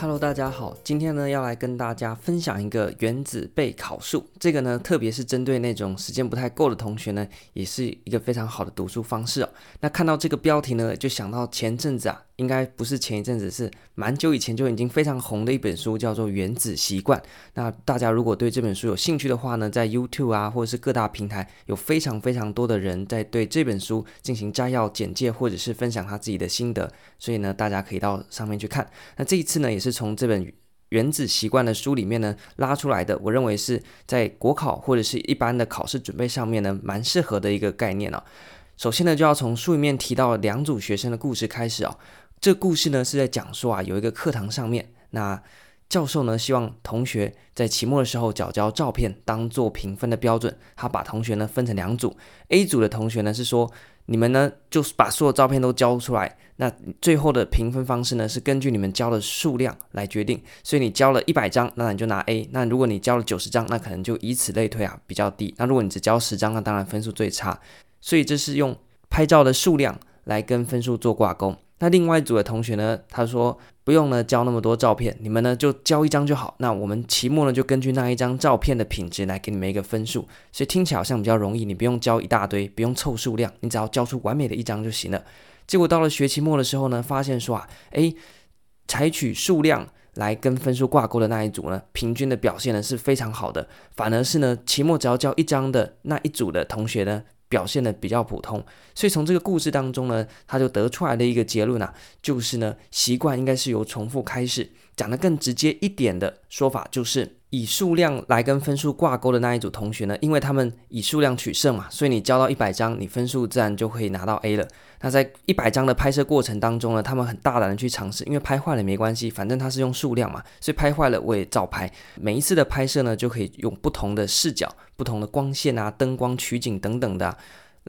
Hello，大家好，今天呢要来跟大家分享一个原子备考术。这个呢，特别是针对那种时间不太够的同学呢，也是一个非常好的读书方式哦。那看到这个标题呢，就想到前阵子啊，应该不是前一阵子，是蛮久以前就已经非常红的一本书，叫做《原子习惯》。那大家如果对这本书有兴趣的话呢，在 YouTube 啊，或者是各大平台，有非常非常多的人在对这本书进行摘要简介，或者是分享他自己的心得，所以呢，大家可以到上面去看。那这一次呢，也是。从这本《原子习惯》的书里面呢拉出来的，我认为是在国考或者是一般的考试准备上面呢蛮适合的一个概念哦。首先呢，就要从书里面提到两组学生的故事开始哦。这故事呢是在讲说啊，有一个课堂上面，那教授呢希望同学在期末的时候缴交照片当做评分的标准，他把同学呢分成两组，A 组的同学呢是说。你们呢，就是把所有照片都交出来。那最后的评分方式呢，是根据你们交的数量来决定。所以你交了一百张，那你就拿 A。那如果你交了九十张，那可能就以此类推啊，比较低。那如果你只交十张，那当然分数最差。所以这是用拍照的数量来跟分数做挂钩。那另外一组的同学呢，他说不用呢交那么多照片，你们呢就交一张就好。那我们期末呢就根据那一张照片的品质来给你们一个分数。所以听起来好像比较容易，你不用交一大堆，不用凑数量，你只要交出完美的一张就行了。结果到了学期末的时候呢，发现说啊，诶，采取数量来跟分数挂钩的那一组呢，平均的表现呢是非常好的，反而是呢期末只要交一张的那一组的同学呢。表现的比较普通，所以从这个故事当中呢，他就得出来的一个结论啊，就是呢，习惯应该是由重复开始。讲得更直接一点的说法，就是以数量来跟分数挂钩的那一组同学呢，因为他们以数量取胜嘛，所以你交到一百张，你分数自然就可以拿到 A 了。那在一百张的拍摄过程当中呢，他们很大胆的去尝试，因为拍坏了没关系，反正它是用数量嘛，所以拍坏了我也照拍。每一次的拍摄呢，就可以用不同的视角、不同的光线啊、灯光取景等等的。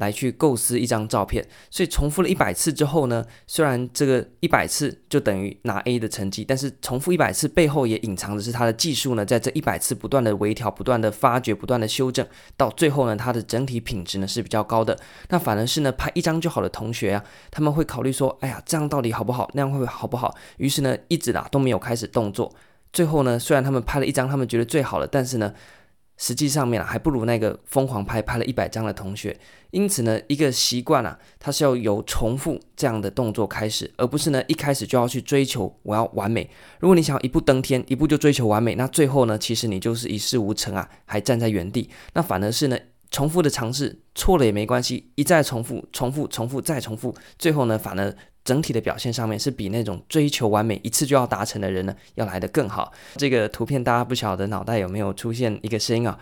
来去构思一张照片，所以重复了一百次之后呢，虽然这个一百次就等于拿 A 的成绩，但是重复一百次背后也隐藏的是他的技术呢，在这一百次不断的微调、不断的发掘、不断的修正，到最后呢，它的整体品质呢是比较高的。那反而是呢，拍一张就好的同学啊，他们会考虑说，哎呀，这样到底好不好？那样会不会好不好？于是呢，一直啊都没有开始动作。最后呢，虽然他们拍了一张他们觉得最好的，但是呢。实际上面啊，还不如那个疯狂拍拍了一百张的同学。因此呢，一个习惯啊，它是要由重复这样的动作开始，而不是呢一开始就要去追求我要完美。如果你想要一步登天，一步就追求完美，那最后呢，其实你就是一事无成啊，还站在原地。那反而是呢，重复的尝试，错了也没关系，一再重复，重复，重复，再重复，最后呢，反而。整体的表现上面是比那种追求完美一次就要达成的人呢，要来得更好。这个图片大家不晓得脑袋有没有出现一个声音啊？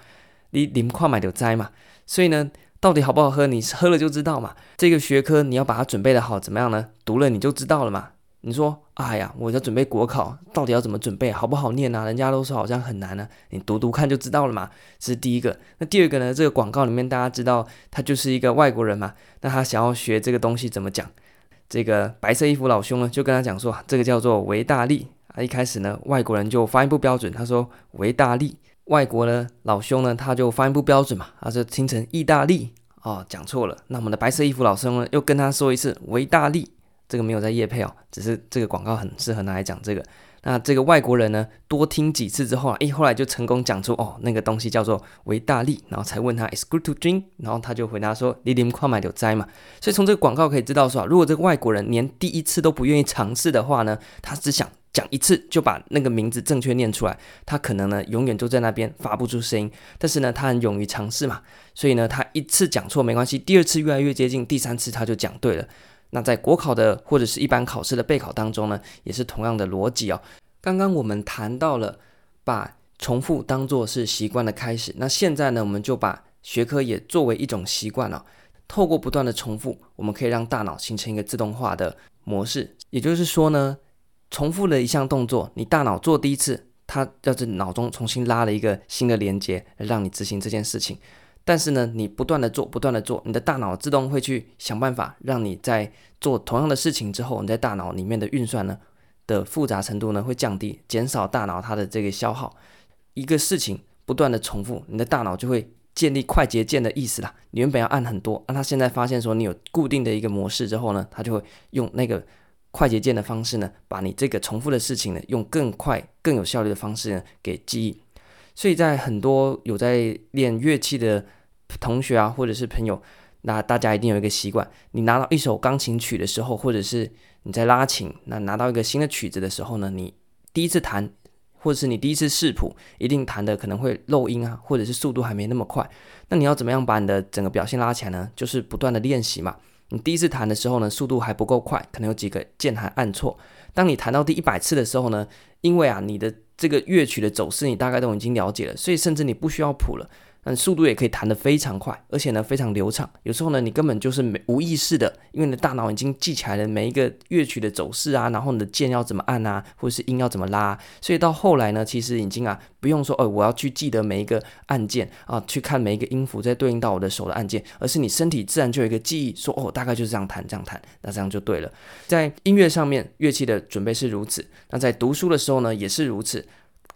你你们快买就摘嘛。所以呢，到底好不好喝，你喝了就知道嘛。这个学科你要把它准备得好，怎么样呢？读了你就知道了嘛。你说，哎呀，我要准备国考，到底要怎么准备？好不好念啊？人家都说好像很难呢，你读读看就知道了嘛。这是第一个。那第二个呢？这个广告里面大家知道，他就是一个外国人嘛。那他想要学这个东西怎么讲？这个白色衣服老兄呢，就跟他讲说，这个叫做维大利啊。一开始呢，外国人就发音不标准，他说维大利。外国呢，老兄呢，他就发音不标准嘛，他就听成意大利哦，讲错了。那我们的白色衣服老兄呢，又跟他说一次维大利，这个没有在夜配哦，只是这个广告很适合拿来讲这个。那这个外国人呢，多听几次之后啊，诶，后来就成功讲出哦，那个东西叫做维大利，然后才问他 is good to drink，然后他就回答说你啉看卖就知嘛。所以从这个广告可以知道说啊，如果这个外国人连第一次都不愿意尝试的话呢，他只想讲一次就把那个名字正确念出来，他可能呢永远就在那边发不出声音。但是呢，他很勇于尝试嘛，所以呢，他一次讲错没关系，第二次越来越接近，第三次他就讲对了。那在国考的或者是一般考试的备考当中呢，也是同样的逻辑哦。刚刚我们谈到了把重复当做是习惯的开始，那现在呢，我们就把学科也作为一种习惯了。透过不断的重复，我们可以让大脑形成一个自动化的模式。也就是说呢，重复的一项动作，你大脑做第一次，它要在脑中重新拉了一个新的连接，让你执行这件事情。但是呢，你不断的做，不断的做，你的大脑自动会去想办法，让你在做同样的事情之后，你在大脑里面的运算呢，的复杂程度呢会降低，减少大脑它的这个消耗。一个事情不断的重复，你的大脑就会建立快捷键的意思啦。你原本要按很多，那它现在发现说你有固定的一个模式之后呢，它就会用那个快捷键的方式呢，把你这个重复的事情呢，用更快、更有效率的方式呢给记忆。所以在很多有在练乐器的同学啊，或者是朋友，那大家一定有一个习惯：你拿到一首钢琴曲的时候，或者是你在拉琴，那拿到一个新的曲子的时候呢，你第一次弹，或者是你第一次视谱，一定弹的可能会漏音啊，或者是速度还没那么快。那你要怎么样把你的整个表现拉起来呢？就是不断的练习嘛。你第一次弹的时候呢，速度还不够快，可能有几个键还按错。当你弹到第一百次的时候呢，因为啊，你的这个乐曲的走势你大概都已经了解了，所以甚至你不需要谱了。嗯，速度也可以弹得非常快，而且呢非常流畅。有时候呢，你根本就是没无意识的，因为你的大脑已经记起来了每一个乐曲的走势啊，然后你的键要怎么按啊，或者是音要怎么拉。所以到后来呢，其实已经啊不用说哦，我要去记得每一个按键啊，去看每一个音符再对应到我的手的按键，而是你身体自然就有一个记忆，说哦，大概就是这样弹这样弹，那这样就对了。在音乐上面，乐器的准备是如此，那在读书的时候呢，也是如此。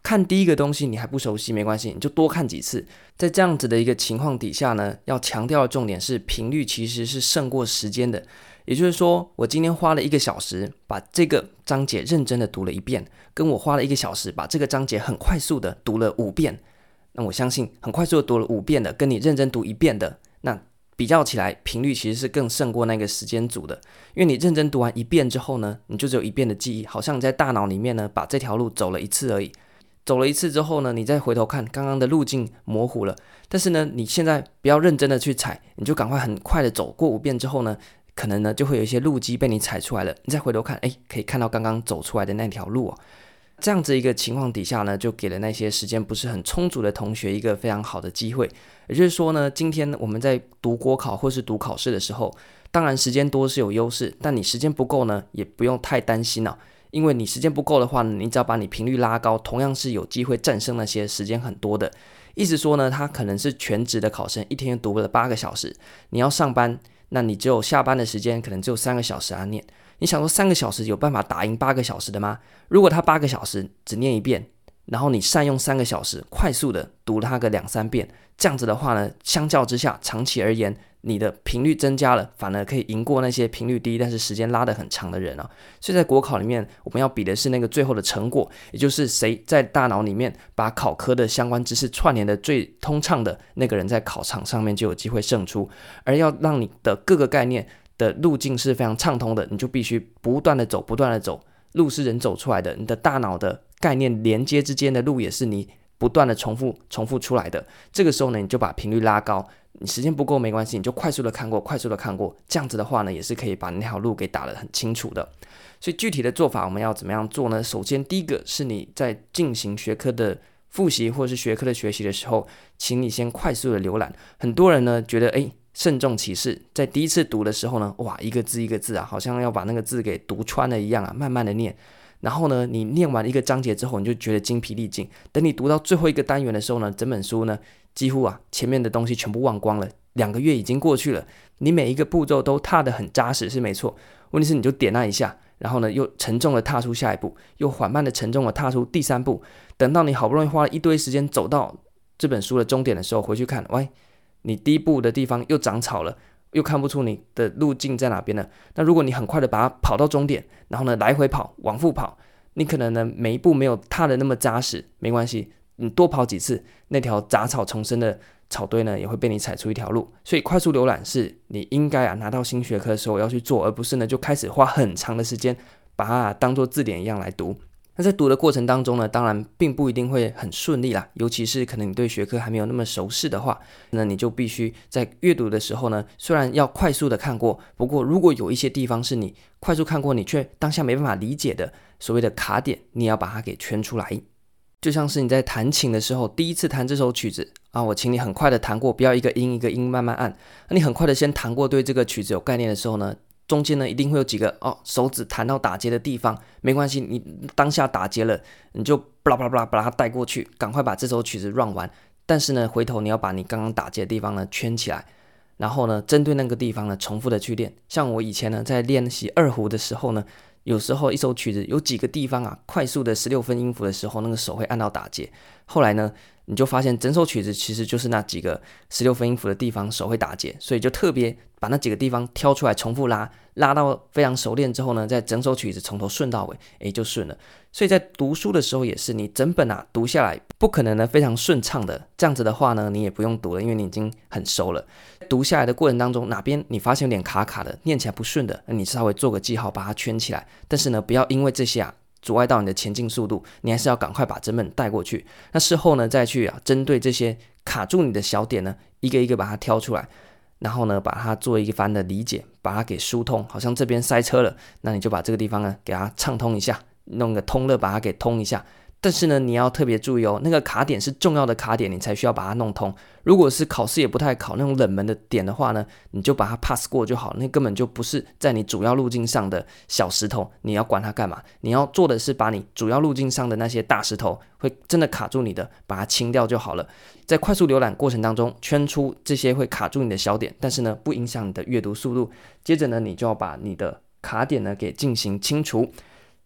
看第一个东西你还不熟悉没关系，你就多看几次。在这样子的一个情况底下呢，要强调的重点是频率其实是胜过时间的。也就是说，我今天花了一个小时把这个章节认真的读了一遍，跟我花了一个小时把这个章节很快速的读了五遍，那我相信很快速的读了五遍的，跟你认真读一遍的，那比较起来频率其实是更胜过那个时间组的。因为你认真读完一遍之后呢，你就只有一遍的记忆，好像你在大脑里面呢把这条路走了一次而已。走了一次之后呢，你再回头看刚刚的路径模糊了。但是呢，你现在不要认真的去踩，你就赶快很快的走过五遍之后呢，可能呢就会有一些路基被你踩出来了。你再回头看，哎，可以看到刚刚走出来的那条路哦。这样子一个情况底下呢，就给了那些时间不是很充足的同学一个非常好的机会。也就是说呢，今天我们在读国考或是读考试的时候，当然时间多是有优势，但你时间不够呢，也不用太担心了。因为你时间不够的话呢，你只要把你频率拉高，同样是有机会战胜那些时间很多的。意思说呢，他可能是全职的考生，一天读了八个小时。你要上班，那你只有下班的时间，可能只有三个小时啊念。你想说三个小时有办法打赢八个小时的吗？如果他八个小时只念一遍，然后你善用三个小时，快速的读他个两三遍，这样子的话呢，相较之下，长期而言。你的频率增加了，反而可以赢过那些频率低但是时间拉得很长的人啊。所以在国考里面，我们要比的是那个最后的成果，也就是谁在大脑里面把考科的相关知识串联的最通畅的那个人，在考场上面就有机会胜出。而要让你的各个概念的路径是非常畅通的，你就必须不断的走，不断的走，路是人走出来的，你的大脑的概念连接之间的路也是你不断的重复重复出来的。这个时候呢，你就把频率拉高。你时间不够没关系，你就快速的看过，快速的看过，这样子的话呢，也是可以把那条路给打得很清楚的。所以具体的做法我们要怎么样做呢？首先，第一个是你在进行学科的复习或是学科的学习的时候，请你先快速的浏览。很多人呢觉得，诶，慎重其事，在第一次读的时候呢，哇，一个字一个字啊，好像要把那个字给读穿了一样啊，慢慢的念。然后呢，你念完一个章节之后，你就觉得精疲力尽。等你读到最后一个单元的时候呢，整本书呢，几乎啊前面的东西全部忘光了。两个月已经过去了，你每一个步骤都踏得很扎实是没错。问题是你就点那一下，然后呢又沉重的踏出下一步，又缓慢的沉重的踏出第三步。等到你好不容易花了一堆时间走到这本书的终点的时候，回去看，喂，你第一步的地方又长草了。又看不出你的路径在哪边了。那如果你很快的把它跑到终点，然后呢来回跑，往复跑，你可能呢每一步没有踏的那么扎实，没关系，你多跑几次，那条杂草丛生的草堆呢也会被你踩出一条路。所以快速浏览是你应该啊拿到新学科的时候要去做，而不是呢就开始花很长的时间把它当做字典一样来读。那在读的过程当中呢，当然并不一定会很顺利啦，尤其是可能你对学科还没有那么熟悉的话，那你就必须在阅读的时候呢，虽然要快速的看过，不过如果有一些地方是你快速看过，你却当下没办法理解的所谓的卡点，你要把它给圈出来。就像是你在弹琴的时候，第一次弹这首曲子啊，我请你很快的弹过，不要一个音一个音慢慢按，那你很快的先弹过，对这个曲子有概念的时候呢，中间呢，一定会有几个哦，手指弹到打结的地方，没关系，你当下打结了，你就巴拉巴拉巴拉把它带过去，赶快把这首曲子 run 完。但是呢，回头你要把你刚刚打结的地方呢圈起来，然后呢，针对那个地方呢，重复的去练。像我以前呢，在练习二胡的时候呢，有时候一首曲子有几个地方啊，快速的十六分音符的时候，那个手会按到打结。后来呢，你就发现整首曲子其实就是那几个十六分音符的地方手会打结，所以就特别把那几个地方挑出来重复拉，拉到非常熟练之后呢，再整首曲子从头顺到尾，诶，就顺了。所以在读书的时候也是，你整本啊读下来不可能呢非常顺畅的，这样子的话呢，你也不用读了，因为你已经很熟了。读下来的过程当中，哪边你发现有点卡卡的，念起来不顺的，你稍微做个记号，把它圈起来。但是呢，不要因为这些啊。阻碍到你的前进速度，你还是要赶快把整本带过去。那事后呢，再去啊，针对这些卡住你的小点呢，一个一个把它挑出来，然后呢，把它做一番的理解，把它给疏通。好像这边塞车了，那你就把这个地方呢，给它畅通一下，弄个通乐，把它给通一下。但是呢，你要特别注意哦，那个卡点是重要的卡点，你才需要把它弄通。如果是考试也不太考那种冷门的点的话呢，你就把它 pass 过就好，那根本就不是在你主要路径上的小石头，你要管它干嘛？你要做的是把你主要路径上的那些大石头会真的卡住你的，把它清掉就好了。在快速浏览过程当中，圈出这些会卡住你的小点，但是呢，不影响你的阅读速度。接着呢，你就要把你的卡点呢给进行清除。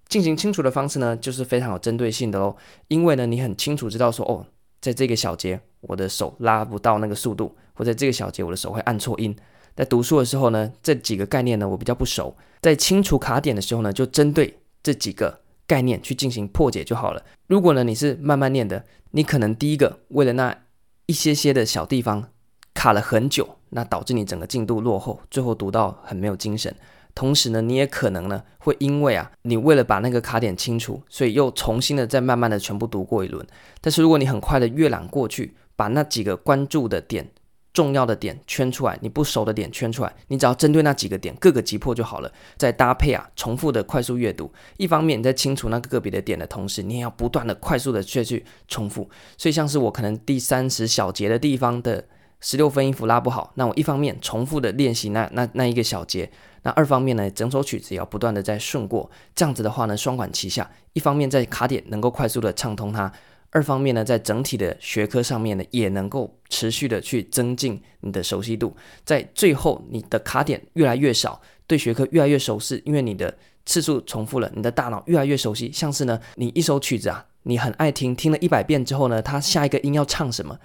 进行清除的方式呢，就是非常有针对性的喽。因为呢，你很清楚知道说，哦，在这个小节我的手拉不到那个速度，或者这个小节我的手会按错音。在读书的时候呢，这几个概念呢我比较不熟，在清除卡点的时候呢，就针对这几个概念去进行破解就好了。如果呢你是慢慢念的，你可能第一个为了那一些些的小地方卡了很久，那导致你整个进度落后，最后读到很没有精神。同时呢，你也可能呢会因为啊，你为了把那个卡点清除，所以又重新的再慢慢的全部读过一轮。但是如果你很快的阅览过去，把那几个关注的点、重要的点圈出来，你不熟的点圈出来，你只要针对那几个点各个击破就好了。再搭配啊，重复的快速阅读，一方面你在清除那个个别的点的同时，你也要不断的快速的去去重复。所以像是我可能第三十小节的地方的十六分音符拉不好，那我一方面重复的练习那那那一个小节。那二方面呢，整首曲子也要不断的在顺过，这样子的话呢，双管齐下，一方面在卡点能够快速的畅通它，二方面呢，在整体的学科上面呢，也能够持续的去增进你的熟悉度，在最后你的卡点越来越少，对学科越来越熟悉，因为你的次数重复了，你的大脑越来越熟悉，像是呢，你一首曲子啊，你很爱听，听了一百遍之后呢，它下一个音要唱什么，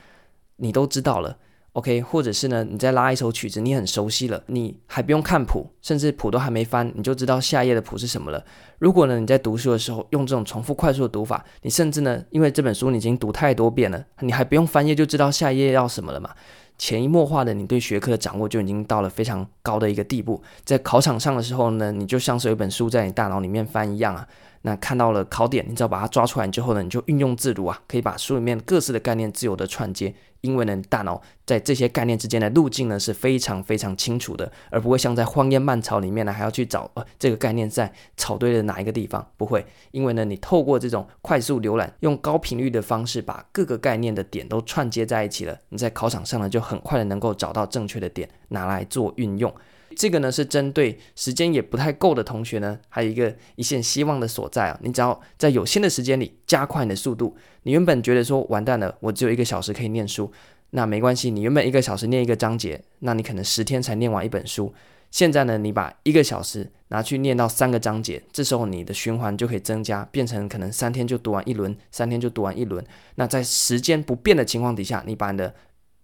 你都知道了。OK，或者是呢，你在拉一首曲子，你很熟悉了，你还不用看谱，甚至谱都还没翻，你就知道下一页的谱是什么了。如果呢，你在读书的时候用这种重复快速的读法，你甚至呢，因为这本书你已经读太多遍了，你还不用翻页就知道下一页要什么了嘛？潜移默化的，你对学科的掌握就已经到了非常高的一个地步。在考场上的时候呢，你就像是有一本书在你大脑里面翻一样啊。那看到了考点，你只要把它抓出来之后呢，你就运用自如啊，可以把书里面各式的概念自由的串接。因为呢，大脑在这些概念之间的路径呢是非常非常清楚的，而不会像在荒烟蔓草里面呢还要去找呃这个概念在草堆的哪一个地方，不会。因为呢，你透过这种快速浏览，用高频率的方式把各个概念的点都串接在一起了，你在考场上呢就很快的能够找到正确的点拿来做运用。这个呢是针对时间也不太够的同学呢，还有一个一线希望的所在啊。你只要在有限的时间里加快你的速度，你原本觉得说完蛋了，我只有一个小时可以念书，那没关系，你原本一个小时念一个章节，那你可能十天才念完一本书。现在呢，你把一个小时拿去念到三个章节，这时候你的循环就可以增加，变成可能三天就读完一轮，三天就读完一轮。那在时间不变的情况底下，你把你的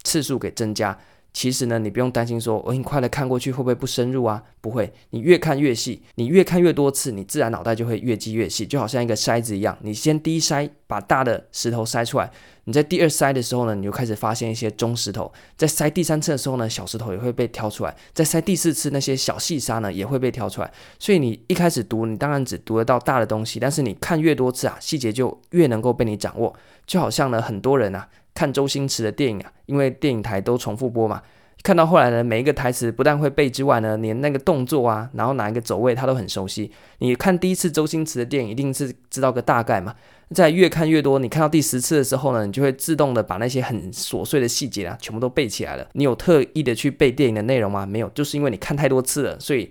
次数给增加。其实呢，你不用担心说，我很快的看过去会不会不深入啊？不会，你越看越细，你越看越多次，你自然脑袋就会越记越细，就好像一个筛子一样。你先第一筛把大的石头筛出来，你在第二筛的时候呢，你就开始发现一些中石头。在筛第三次的时候呢，小石头也会被挑出来。在筛第四次，那些小细沙呢也会被挑出来。所以你一开始读，你当然只读得到大的东西，但是你看越多次啊，细节就越能够被你掌握。就好像呢，很多人啊。看周星驰的电影啊，因为电影台都重复播嘛，看到后来呢，每一个台词不但会背之外呢，连那个动作啊，然后哪一个走位他都很熟悉。你看第一次周星驰的电影，一定是知道个大概嘛。在越看越多，你看到第十次的时候呢，你就会自动的把那些很琐碎的细节啊，全部都背起来了。你有特意的去背电影的内容吗？没有，就是因为你看太多次了，所以。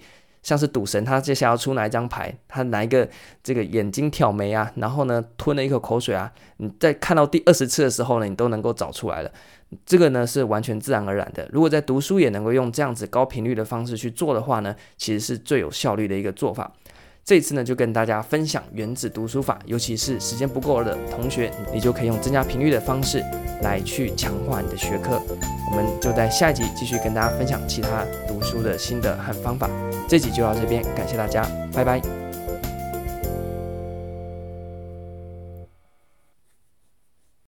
像是赌神，他接下来要出哪一张牌，他哪一个这个眼睛挑眉啊，然后呢吞了一口口水啊，你在看到第二十次的时候呢，你都能够找出来了。这个呢是完全自然而然的。如果在读书也能够用这样子高频率的方式去做的话呢，其实是最有效率的一个做法。这次呢，就跟大家分享原子读书法，尤其是时间不够的同学，你就可以用增加频率的方式来去强化你的学科。我们就在下一集继续跟大家分享其他读书的心得和方法。这集就到这边，感谢大家，拜拜。